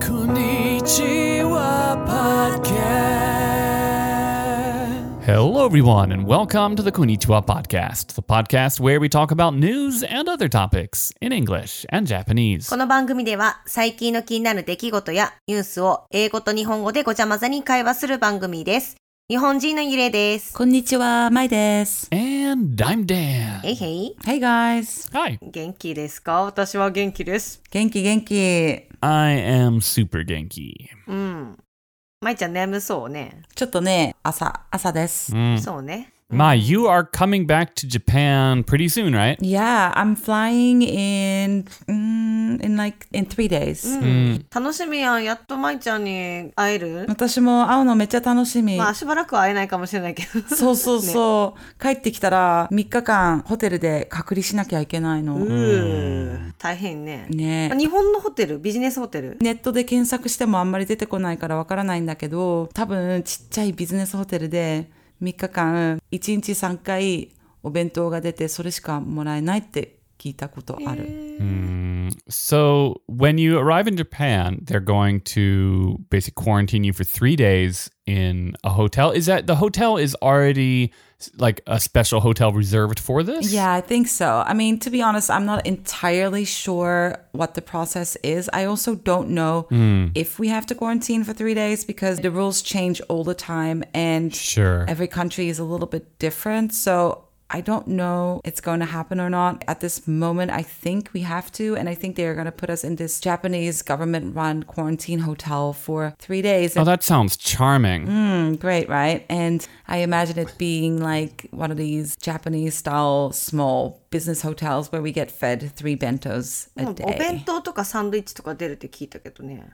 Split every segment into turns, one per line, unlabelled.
Konnichiwa Podcast.
Hello, everyone, and welcome to the Konnichiwa Podcast, the podcast where we talk about news and other topics in English and Japanese.
この番組では最近の気になる出来事やニュースを英語と日本語でごちゃ混ぜに会話する番組です。日本人のゆれです。
こんにちは、まいです。
And I'm Dan.
えいへい。
Hey guys!
Hi,
元気ですか？私は元気です。
元気元気。
I am super Genki.
うん。まいちゃん眠そうね。
ちょっとね、朝、朝です。
Mm.
そうね。
Ma, you are coming back to Japan pretty soon, right?
Yeah, I'm flying in, mm, in like, in three days.
楽しみやん。やっとまいちゃんに会える
私も会うのめっちゃ楽しみ。
まあしばらくは会えないかもしれないけど。
そうそうそう、帰ってきたら3日間ホテルで隔離しなきゃいけないの。
うー大変ね。
ね
日本のホテル？ビジネスホテル？
ネットで検索してもあんまり出てこないからわからないんだけど、多分ちっちゃいビジネスホテルで3日間、1日3回お弁当が出て、それしかもらえないって Hmm.
So when you arrive in Japan, they're going to basically quarantine you for three days in a hotel. Is that the hotel is already like a special hotel reserved for this?
Yeah, I think so. I mean, to be honest, I'm not entirely sure what the process is. I also don't know mm. if we have to quarantine for three days because the rules change all the time and
sure.
every country is a little bit different. So I don't know it's going to happen or not. At this moment, I think we have to. And I think they are going to put us in this Japanese government run quarantine hotel for three days.
Oh, that sounds charming.
Mm, great, right? And I imagine it being like one of these Japanese style small business hotels where we get fed three bentos
で
a
もお弁
day.
当とかサンドイッチとか出るって聞いたけどね。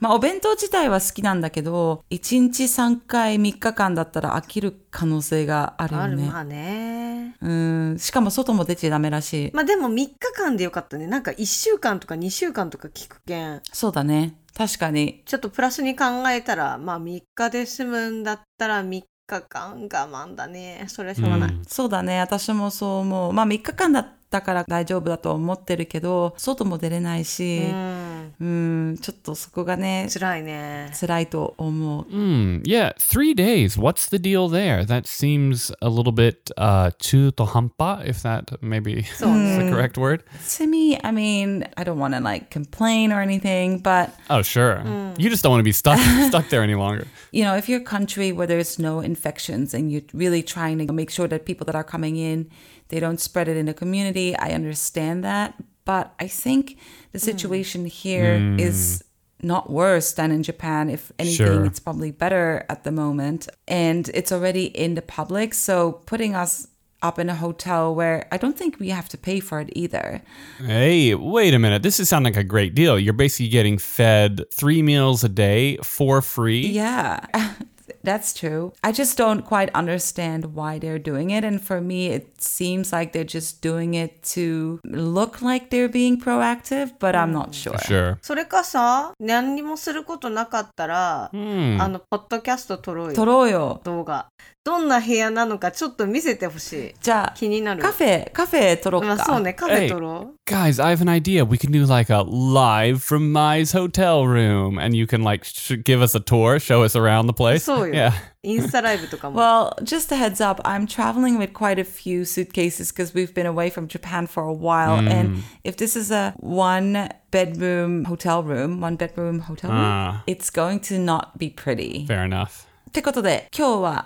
まあお弁当自体は好きなんだけど、1日3回3日間だったら飽きる可能性があるよね。
あるまあね。
うん。しかも外も出ちゃダメらしい。
まあでも3日間でよかったね。なんか1週間とか2週間とか聞くけん。
そうだね。確かに。
ちょっとプラスに考えたら、まあ3日で済むんだったら3日間我慢だね。それはしょうがない。
そうだね。私もそう思う。まあ3日間だったから大丈夫だと思ってるけど、外も出れないし、
うん。
うん、ちょっとそこがね、
辛いね。
辛いと思う。
Hmm. Yeah, three days. What's the deal there? That seems a little bit uh, hampa, if that maybe is the correct word.
To me, I mean, I don't want to like complain or anything, but
Oh, sure. You just don't want to be stuck stuck there any longer.
you know, if you're a country where there's no infections and you're really trying to make sure that people that are coming in, they don't spread it in the community, I understand that. But I think the hmm. situation here hmm. is not worse than in Japan. If anything,
Sure.
it's probably better at the moment. And it's already in the public. So putting us up in a hotel where I don't think we have to pay for it either.
Hey, wait a minute. This is sounding like a great deal. You're basically getting fed three meals a day for free.
Yeah, that's true. I just don't quite understand why they're doing it. And for me, it seems like they're just doing it to look like they're being proactive, but I'm not sure.
Sure.
それかさ、何にもすることなかったら、
Hmm.
あの、ポッドキャスト撮ろうよ。
撮ろうよ。
動画。どんな部屋なのかちょっと見せてほしい。
じゃあ、
気になる。
カフェ、カフェ撮ろうか。
まあそうね、カフェ撮ろう。
Guys, I have an idea. We can do like a live from Mai's hotel room, and you can like sh- give us a tour, show us around the place.
そうよ。
Yeah.
インスタライブとかも。
Well, just a heads up, I'm traveling with quite a few suitcases because we've been away from Japan for a while. And if this is a one bedroom hotel room, one bedroom hotel room,
Ah.
it's going to not be pretty.
Fair enough.
ってことで、今日は.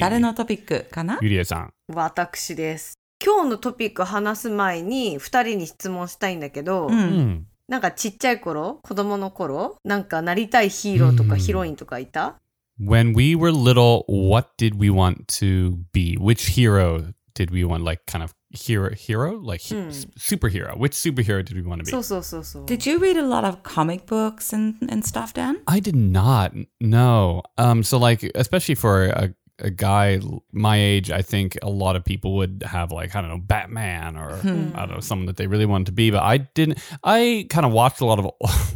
誰のトピックかな
Yuria-san.
私です。今日のトピック話す前に2人に質問したいんだけど、
Hmm.
なんかちっちゃい頃子供の頃なんかなりたいヒーローとかヒロインとかいた、
When we were little, what did we want to be? Which hero did we want, like, kind of hero, hero, like hmm. superhero? Which superhero did we want to be?
So, so, so, so.
Did you read a lot of comic books and and stuff, Dan?
I did not. No. Um. So, like, especially for a a guy my age, I think a lot of people would have like I don't know Batman or I don't know someone that they really wanted to be. But I didn't. I kind of watched a lot of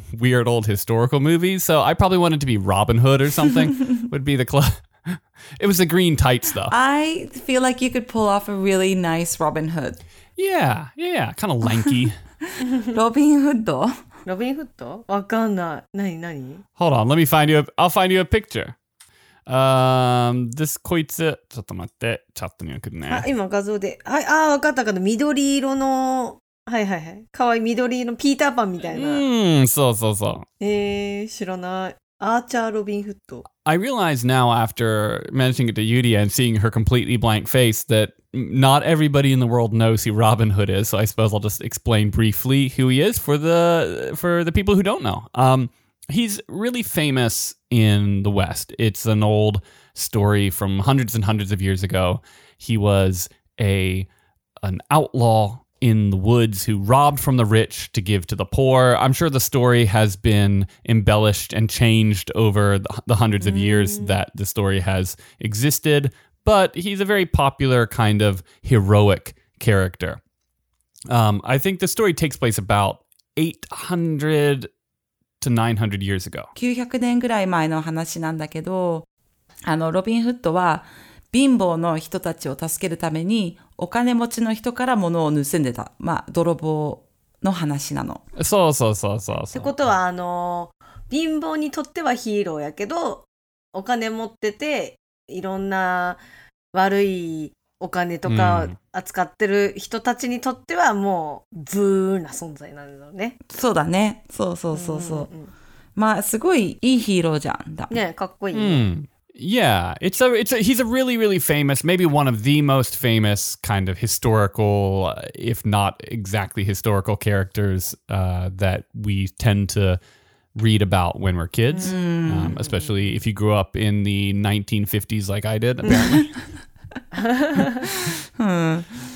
weird old historical movies, so I probably wanted to be Robin Hood or something. would be the club. It was the green tights though.
I feel like you could pull off a really nice Robin Hood.
yeah, yeah, kind of lanky.
ロビン・フッド
ロビンフットわかんない。なになに
Hold on, let me find you a, I'll find you a picture. Um, this こいつ、ちょっと待って、チャットに送る
あ、
ね。
今画像で。はい、あー、わかったわかった。緑色の、はいはいはい。かわいい緑色のピーターパンみたいな。
うん、そうそうそう。
えー、知らない。アーチャー・ロビン・フット。
I realize now after mentioning it to Yudia and seeing her completely blank face that not everybody in the world knows who Robin Hood is. So I suppose I'll just explain briefly who he is for the for the people who don't know. Um, he's really famous in the West. It's an old story from hundreds and hundreds of years ago. He was a an outlaw in the woods who robbed from the rich to give to the poor. I'm sure the story has been embellished and changed over the, hundreds of years that the story has existed, but he's a very popular kind of heroic character. Um, I think the story takes place about 800 to 900 years ago.
900年ぐらい前の話なんだけど、あの、ロビン・フッドは貧乏の人たちを助けるためにお金持ちの人から物を盗んでた。まあ、泥棒の話なの。
So, so, so, so,
って.ことは、あのー、貧乏にとってはヒーローやけど、お金持ってて、いろんな悪いお金とか
うん
扱ってる人たちにとってはもう、ブーな存在なんだろうね。
そうだね。そうそうそうそう。
んん
まあ、すごいいいヒーローじゃん。だ
うん。ねかっこいいね。
Hmm. Yeah, it's a it's a he's a really really famous, maybe one of the most famous kind of historical, uh, if not exactly historical characters uh, that we tend to read about when we're kids, um, especially if you grew up in the 1950s like I did. Apparently.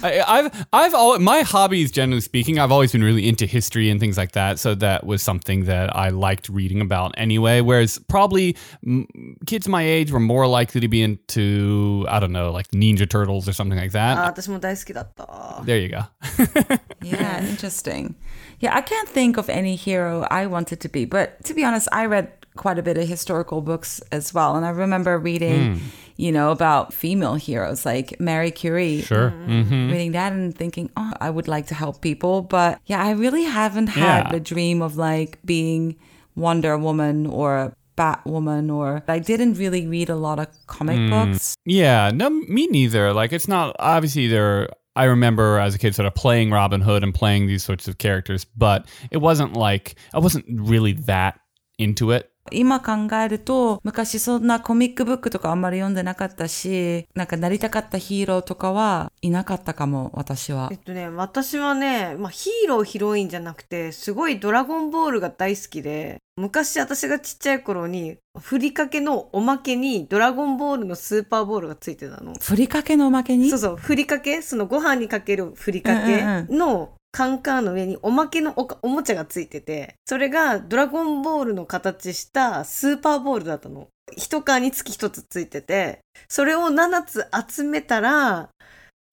I, have I've all my hobbies, generally speaking, I've always been really into history and things like that. So that was something that I liked reading about anyway. Whereas probably m- kids my age were more likely to be into I don't know, like Ninja Turtles or something like that.
Uh,
there you go.
yeah, interesting. Yeah, I can't think of any hero I wanted to be, but to be honest, I read quite a bit of historical books as well. And I remember reading, hmm. you know, about female heroes like Mary Curie.
Sure. hmm
Reading that and thinking, oh, I would like to help people. But yeah, I really haven't had
Yeah.
the dream of like being Wonder Woman or Batwoman, or I didn't really read a lot of comic hmm. books.
Yeah, no, me neither. Like, it's not obviously there. I remember as a kid sort of playing Robin Hood and playing these sorts of characters, but it wasn't like I wasn't really that into it.
今考えると、昔そんなコミックブックとかあんまり読んでなかったし、なんかなりたかったヒーローとかはいなかったかも、私は
えっ。とね、私はね、まあ、ヒーローヒロインじゃなくて、すごいドラゴンボールが大好きで、昔私がちっちゃい頃に、ふりかけのおまけにドラゴンボールのスーパーボールがついてたの。
ふりかけのおまけに？
そうそう、ふりかけ？そのご飯にかけるふりかけのカンカンの上におまけのおもちゃがついてて、それがドラゴンボールの形したスーパーボールだったの。一缶につき一つついてて、それを7つ集めたら、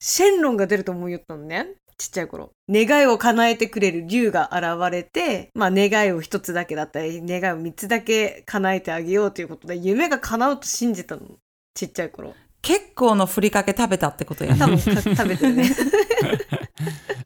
シェンロンが出ると思いよったのね。ちっちゃい頃。願いを叶えてくれる竜が現れて、まあ願いを一つだけだったり、願いを三つだけ叶えてあげようということで、夢が叶うと信じたの。ちっちゃい頃。
結構のふりかけ食べたってことやね。
多分か食べてるね。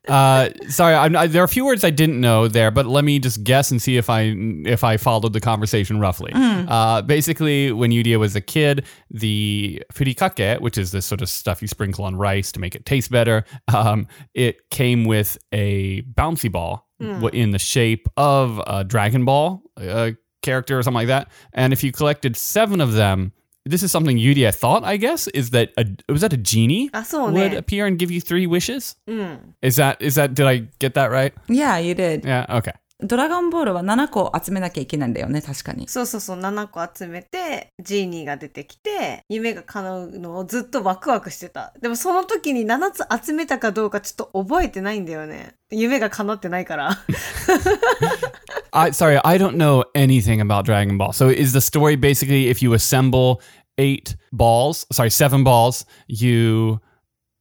Uh, sorry, I'm, I, there are a few words I didn't know there, but let me just guess and see if I if I followed the conversation roughly. Uh, basically, when Yudia was a kid, the furikake, which is this sort of stuff you sprinkle on rice to make it taste better, um, it came with a bouncy ball w in the shape of a Dragon Ball uh, character or something like that. And if you collected seven of them, this is something Yudia thought, I guess, is that a, was that a genie
あ、そう
would
ね。
appear and give you three wishes?
うん。
Is that is that did I get that right?
Yeah, you did.
Yeah, okay.
ドラゴンボールは7個集めなきゃいけないんだよね、確かに。
そうそうそう、7個集めて、ジーニーが出てきて、夢が叶うのをずっとワクワクしてた。でもその時に7つ集めたかどうかちょっと覚えてないんだよね。夢が叶ってないから。
I sorry, I don't know anything about Dragon Ball. So is the story basically if you assemble eight balls, sorry, seven balls, you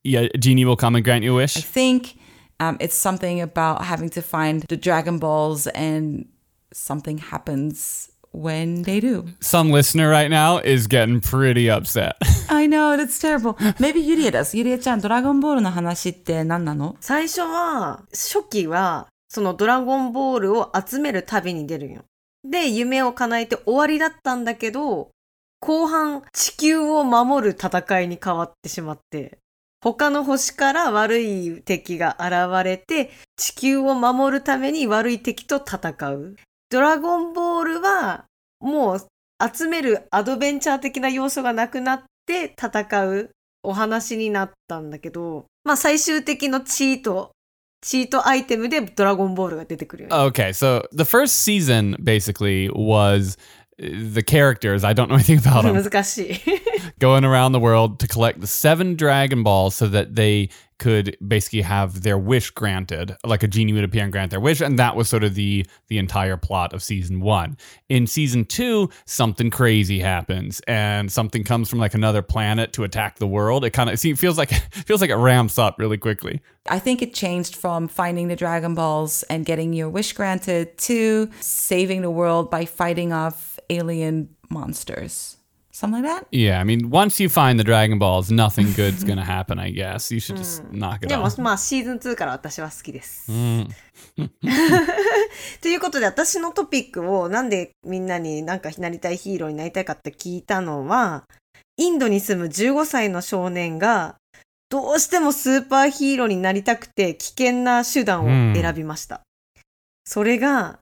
yeah, a genie will come and grant you a
I
wish?
think um, it's something about having to find the Dragon Balls and something happens when they do.
Some listener right now is getting pretty upset.
I know, that's terrible. Maybe ユリエです。ユリエちゃん、ドラゴンボールの話って何なの
最初は、初期は、 そのドラゴンボールを集める旅に出るんよ。で、夢を叶えて終わりだったんだけど、後半地球を守る戦いに変わってしまって、他の星から悪い敵が現れて、地球を守るために悪い敵と戦う。ドラゴンボールはもう集めるアドベンチャー的な要素がなくなって戦うお話になったんだけど、まあ最終的のチート、チートアイテムでドラゴンボールが出てくるよね。
Okay, so the first season basically was uh, the characters I don't know anything about them. going around the world to collect the seven Dragon Balls so that they could basically have their wish granted, like a genie would appear and grant their wish, and that was sort of the the entire plot of season one. In season two, something crazy happens, and something comes from like another planet to attack the world. It kind of feels like feels like it ramps up really quickly.
I think it changed from finding the Dragon Balls and getting your wish granted to saving the world by fighting off alien monsters. Something like that?
Yeah, I mean, once you find the Dragon Balls, nothing good's gonna happen. I guess you should just knock it
でも
off.
まあシーズン2から私は好きです。ということで私のトピックをなんでみんなになんかなりたいヒーローになりたいかって聞いたのは、インドに住む15歳の少年がどうしてもスーパーヒーローになりたくて危険な手段を選びました。それが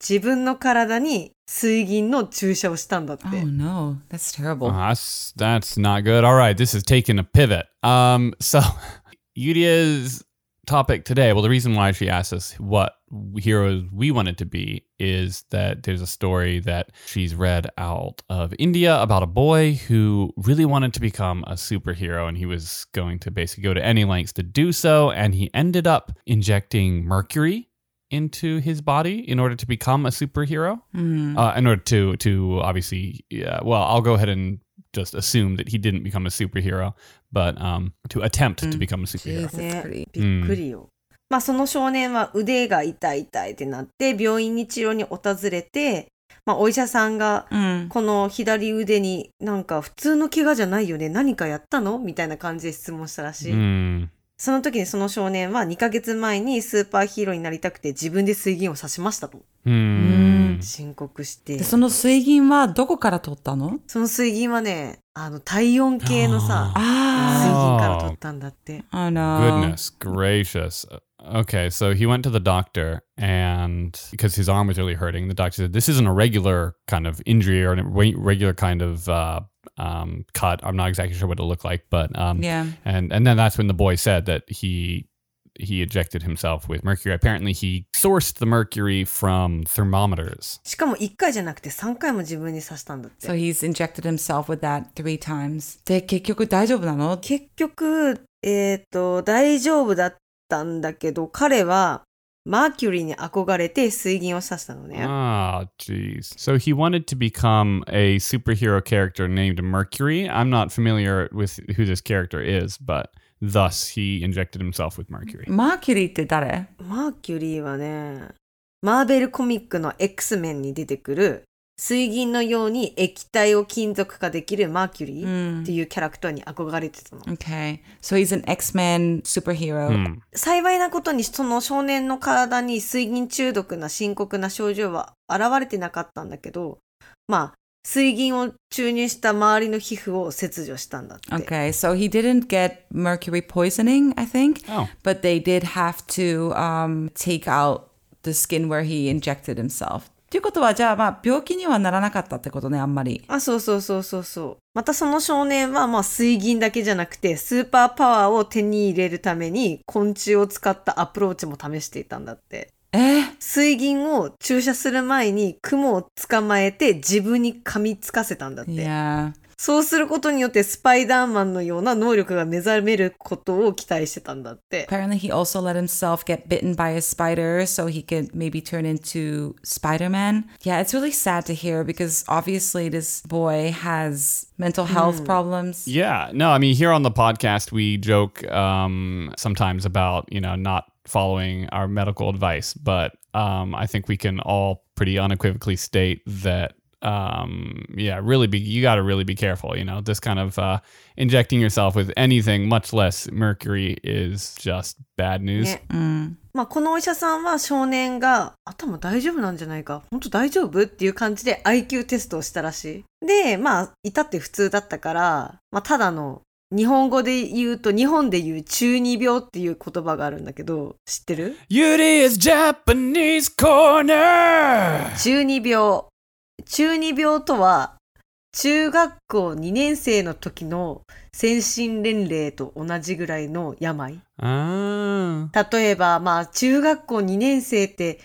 自分の体に水銀の注射をしたんだって。
Oh no, that's terrible.
Oh, that's that's not good. All right, this is taking a pivot. Um, so Yudia's topic today. Well, the reason why she asked us what heroes we wanted to be is that there's a story that she's read out of India about a boy who really wanted to become a superhero, and he was going to basically go to any lengths to do so, and he ended up injecting mercury into his body in order to become a superhero uh, in order to to obviously yeah, well i'll go ahead and just assume that he didn't become a superhero but um to attempt to become a superhero.
びっくりよ。まあその少年は腕が痛い痛いってなって病院に治療に訪れて、まあお医者さんが
Mm.
この左腕になんか普通の怪我じゃないよね何かやったのみたいな感じで質問したらしい。
Mm.
その時にその少年は2ヶ月前にスーパーヒーローになりたくて自分で水銀を刺しましたと
Hmm.
申告して
で、その水銀はどこから取ったの
その水銀はねあの体温計のさ水
あ
銀から取ったんだって。
あ。Oh no.
goodness gracious okay so he went to the doctor and because his arm was really hurting the doctor said this isn't a regular kind of injury or a re- regular kind of uh um, cut. I'm not exactly sure what it looked like, but um,
Yeah.
and and then that's when the boy said that he he ejected himself with mercury. Apparently, he sourced the mercury from thermometers.
しかも1回じゃなくて3回も自分に刺したんだって。
So he's injected himself with that three times. で、結局大丈夫なの
結局、えっ、と、大丈夫だったんだけど、彼は、 マーキュリーに憧れて水銀を刺したのね。
Ah, jeez. So he wanted to become a superhero character named Mercury. I'm not familiar with who this character is, but thus he injected himself with mercury.
マーキュリーって誰
マーキュリーはね、マーベルコミックの X メンに出てくる、水銀のように液体を金属化できるマーキュリーっていうキャラクターに憧れてたの。
Okay. So he's an X-Men superhero.
Hmm.
幸いなことにその少年の体に水銀中毒な深刻な症状は現れてなかったんだけど、まあ、水銀を注入した周りの皮膚を切除したんだって。
Okay, so he didn't get mercury poisoning, I think,
Oh.
but they did have to um, take out the skin where he injected himself. ということは、じゃあ、まあ、病気にはならなかったってことね、あんまり。
あ、そうそうそうそうそう。またその少年はまあ水銀だけじゃなくてスーパーパワーを手に入れるために昆虫を使ったアプローチも試していたんだって。
え？ー
水銀を注射する前に雲を捕まえて自分に噛みつかせたんだって。
Yeah.
そうすることによってスパイダーマンのような能力が目覚めることを期待してたんだって。
Apparently, he also let himself get bitten by a spider so he could maybe turn into Spider Man. Yeah, it's really sad to hear because obviously this boy has mental health problems.
Yeah, no, I mean here on the podcast we joke um, sometimes about you know not following our medical advice, but um, I think we can all pretty unequivocally state that um, yeah, really be you got to really be careful. You know, this kind of uh, injecting yourself with anything, much less mercury, is just bad news.
ねまあ、このお医者さんは少年が頭大丈夫なんじゃないか本当大丈夫っていう感じで IQ テストをしたらしい。で、まあ、いたって普通だったから、まあ、ただの日本語で言うと日本で言う中二病っていう言葉があるんだけど、知ってる
Yuri's Japanese Corner.
中二病。中二病とは、中学校2年生の時の精神年齢と同じぐらいの病。
Ah.
例えば、まあ、中学校2年生って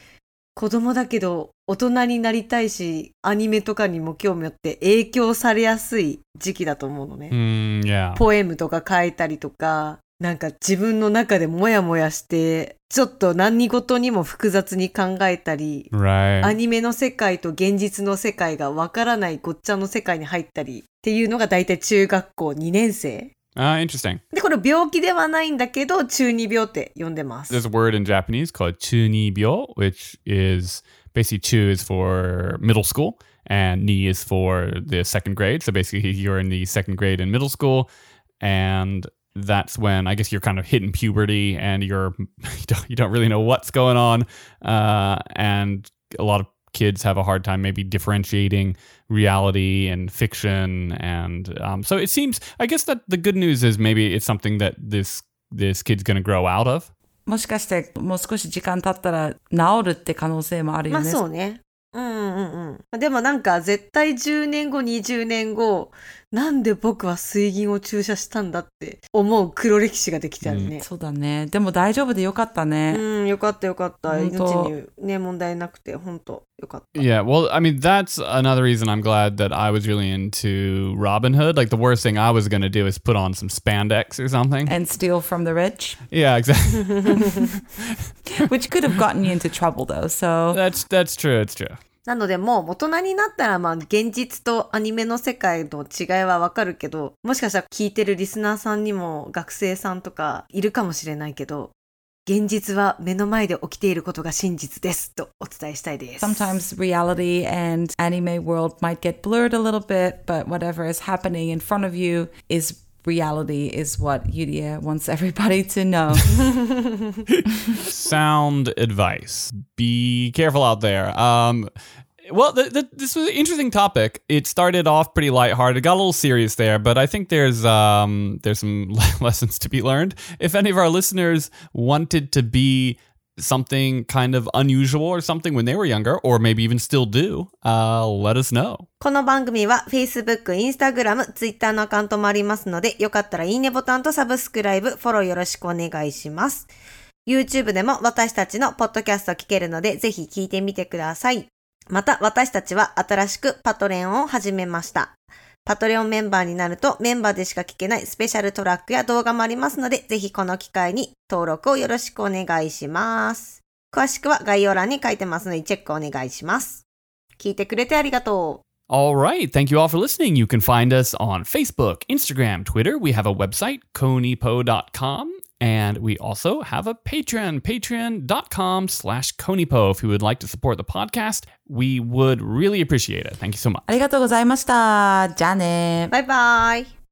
子供だけど大人になりたいし、アニメとかにも興味あって影響されやすい時期だと思うのね。
Mm.
ポエムとか書いたりとか、なんか自分の中でモヤモヤして、ちょっと何事にも複雑に考えたり、ア.ニメの世界と現実の世界がわからないごっちゃの世界に入ったりっていうのが大体中学校2年生。
Ah, interesting.
で、これ病気ではないんだけど、中二病って呼んでます。
There's a word in Japanese called chunibyo, which is basically chu is for middle school and ni is for the second grade. So basically, you're in the second grade in middle school, and that's when I guess you're kind of hitting puberty and you're you don't, you don't really know what's going on, uh, and a lot of kids have a hard time maybe differentiating reality and fiction and um, so it seems i guess that the good news is maybe it's something that this this kid's going to grow out of
もしかしてもう少し時間経ったら治るって可能性もある
まあ
よね。
そうね。うんうんうん。でもなんか絶対10年後、20年後、 なんで僕は水銀を注射したんだって思う黒歴史ができちゃうね。
そうだね。でも大丈夫でよかったね。
うん、よかったよかった。
本
命
当
にね、問題なくて、本当よかった。
Yeah, well, I mean, that's another reason I'm glad that I was really into Robin Hood. Like, the worst thing I was to do is put on some spandex or something.
And steal from the rich,
Yeah, exactly.
which could have gotten you into trouble though. So
that's that's true. It's true.
なのでもう大人になったらまあ現実とアニメの世界の違いはわかるけど、もしかしたら聞いてるリスナーさんにも学生さんとかいるかもしれないけど、現実は目の前で起きていることが真実ですとお伝えしたいです。
sometimes reality and anime world might get blurred a little bit, but whatever is happening in front of you is reality is what Yudia wants everybody to know.
Sound advice. Be careful out there. Um, well, th- th- this was an interesting topic. It started off pretty lighthearted, got a little serious there, but I think there's um, there's some lessons to be learned. If any of our listeners wanted to be something kind of unusual or something when they were younger, or maybe even still do, uh, let us know.
この番組は Facebook、Instagram、Twitter のアカウントもありますので、よかったらいいねボタンとサブスクライブ、フォローよろしくお願いします。YouTube でも私たちのポッドキャスト聞けるので、ぜひ聞いてみてください。また私たちは新しくパトレンを始めました。パトレオンメンバーになるとメンバーでしか聞けないスペシャルトラックや動画もありますので、ぜひこの機会に登録をよろしくお願いします。詳しくは概要欄に書いてますので、チェックお願いします。聞いてくれてありがとう。
All right. Thank you all for listening. You can find us on Facebook, Instagram, Twitter. We have a website, conipo.com. And we also have a Patreon, patreon.com slash conipo. If you would like to support the podcast, we would really appreciate it. Thank you so much.
ありがとうございました。じゃあね。
バイバイ。